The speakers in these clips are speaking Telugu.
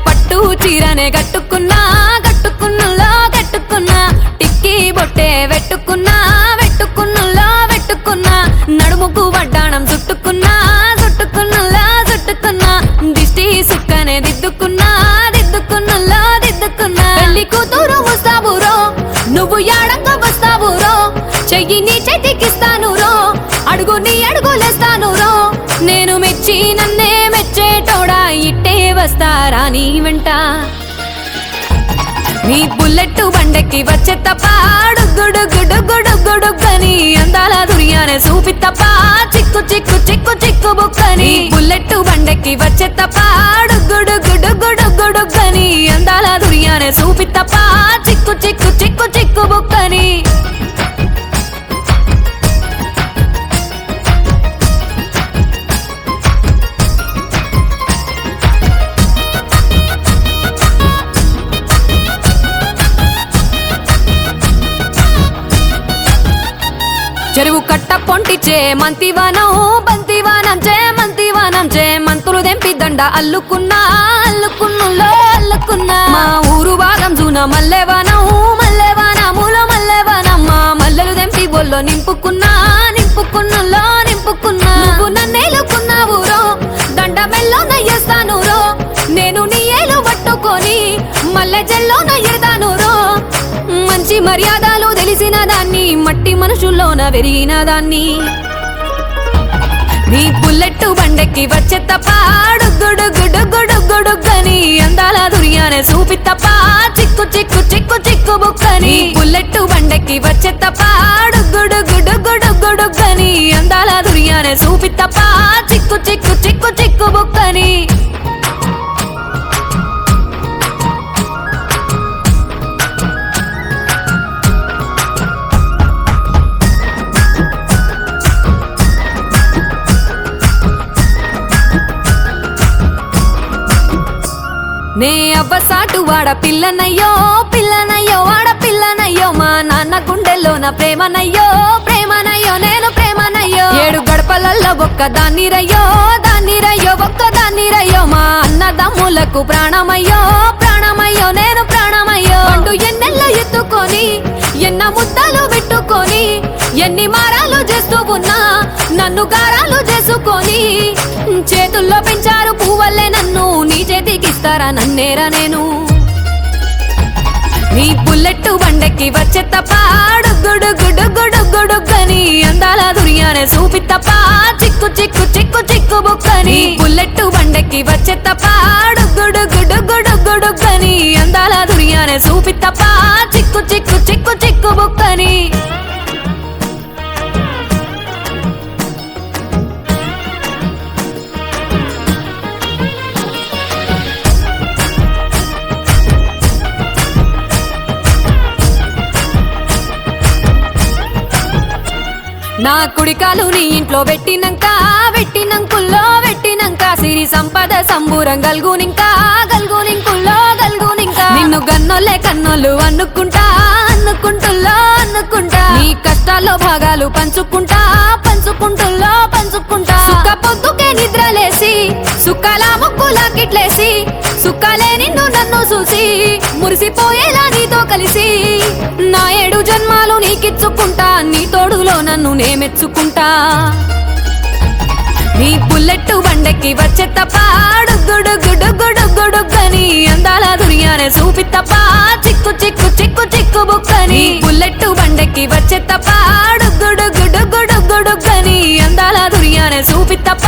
పట్టు చీరనే కట్టుకున్నా కట్టుకున్నలో కట్టుకున్నా టిక్కి బొట్టే పెట్టుకున్నా పెట్టుకున్నలో పెట్టుకున్నా నడుముకు వడ్డాణం చుట్టుకున్నా చుట్టుకున్నలో చుట్టుకున్నా దిష్టి సుక్కనే దిద్దుకున్నా దిద్దుకున్నలో దిద్దుకున్నా. పెళ్ళి కూతురు వస్తావురో నువ్వు యాడంగ వస్తావురో చెయ్యి నీ చేతికిస్తాను రో అడుగు నీ అడుగులేస్తాను రో నేను మెచ్చిన నీ వెంట. నీ బుల్లెట్ బండకి వచ్చే తప్ప గుడుగుడుగుడుగుడుగని అందాల దుర్యానే చూపి తప్ప చిక్కు చిక్కు చిక్కు చిక్కు బుక్కని బుల్లెట్ బండకి వచ్చే తప్ప గుడుగుడుగుడుగుడుగని అందాల దుర్యానే చూపి తప్ప చెరువు కట్ట పొంటిచే మంతివానం బంతివానం చే మంతివానం చే మంతులు దెంపి దండ అల్లుకున్నా అల్లుకున్నులో అల్లుకున్నా. మా ఊరు భాగం జూన మల్లెవానం మల్లెవానములో మల్లెవానం మా మల్లెలు దెంపి బొల్లో నింపుకున్నా నింపుకున్నులో నింపుకున్నా. నువ్వు నన్నేలుకున్నావు రో దండ మెల్లో నయ్యేస్తాను రో. నేను నీ ఏలు పట్టుకొని మల్లె జల్లో నయ్యేదాను రో. మంచి మర్యాద తెలిసిన దాన్ని మట్టి మనుషుల్లోన పెరిగిన దాన్ని. నీ బుల్లెట్ బండెక్కి వచ్చే తప్ప గుడుగుడుగుడుగుడుగని అందాల దుర్యానే చూపి తప్ప చిక్కు చిక్కు చిక్కు చిక్కు బుక్కని. బుల్లెట్ బండెక్కి వచ్చే తప్ప గుడుగుడుగుడుగుడుగని అందాల దుర్యానే చూపి తప్ప చిక్కు చిక్కు చిక్కు చిక్కు బుక్క నే అవ్వసాటు వాడ పిల్లనయ్యో పిల్లనయ్యో వాడ పిల్లనయ్యో మా నాన్న గుండెల్లోన ప్రేమనయ్యో ప్రేమనయ్యో నేను ప్రేమనయ్యో. ఏడు గడపలల్లో ఒక్క దాన్ని రయ్యో దాన్ని రయ్యో ఒక్క దాన్ని రయ్యో మా అన్నదమ్ములకు ప్రాణమయ్యో ప్రాణమయ్యో నేను ప్రాణమయ్యో. అంటూ ఎన్నెల్లో ఎత్తుకొని ఎన్న ముద్దలు పెట్టుకొని ఎన్ని మారాలు చేస్తూ ఉన్నా నన్ను గారాలు చేసుకొని చేతికిస్తారా నన్నేరా నేను? నీ బుల్లెట్ బండకి వచ్చే తప్ప గుడుగుడుగుడుగుడుగని అందాల దుర్యానే చూపి తప్ప చిక్కు చిక్కు చిక్కు చిక్కు బుక్కని. బుల్లెట్ బండకి వచ్చే తప్ప గుడుగుడుగుడుగుడుగని అందాల దుర్యానే చూపి తప్ప చిక్కు చిక్కు చిక్కు చిక్కు బుక్కని. నా కుడికాలు నీ ఇంట్లో పెట్టినంక పెట్టినంకుల్లో పెట్టినంక సిరి సంపద సంబూరం గల్గునింకా గల్గునింకుల్లో గల్గునింకా. నిన్ను గన్నోలే కన్నోళ్ళు అనుకుంటా అనుకుంటుల్లో అనుకుంటా నీ కష్టాల్లో భాగాలు పంచుకుంటా పంచుకుంటుల్లో పంచుకుంటా. సుఖ పొద్దుకే నిద్రలేసి సుఖాల ముక్కులా కిట్లేసి సుఖాలే నిన్ను నన్ను చూసి మురిసిపోయేలా నీతో కలిసి. నా ఏడు జన్మాలు నీకిచ్చుకుంటా నీ తోడులో నన్ను నే మెచ్చుకుంటా. నీ బుల్లెట్ బండకి వచ్చే తప్ప? గుడుగుడుగుడుగుడుగని అందాల దునియానే చూపి తప్ప చిక్కు చిక్కు చిక్కు చిక్కు బుక్కని బుల్లెట్ బండకి వచ్చే తప్ప? గుడుగుడుగుడుగుడుగని అందాల దునియానే చూపి తప్ప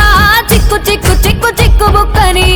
చిక్కు చిక్కు చిక్కు చిక్కు బుక్కని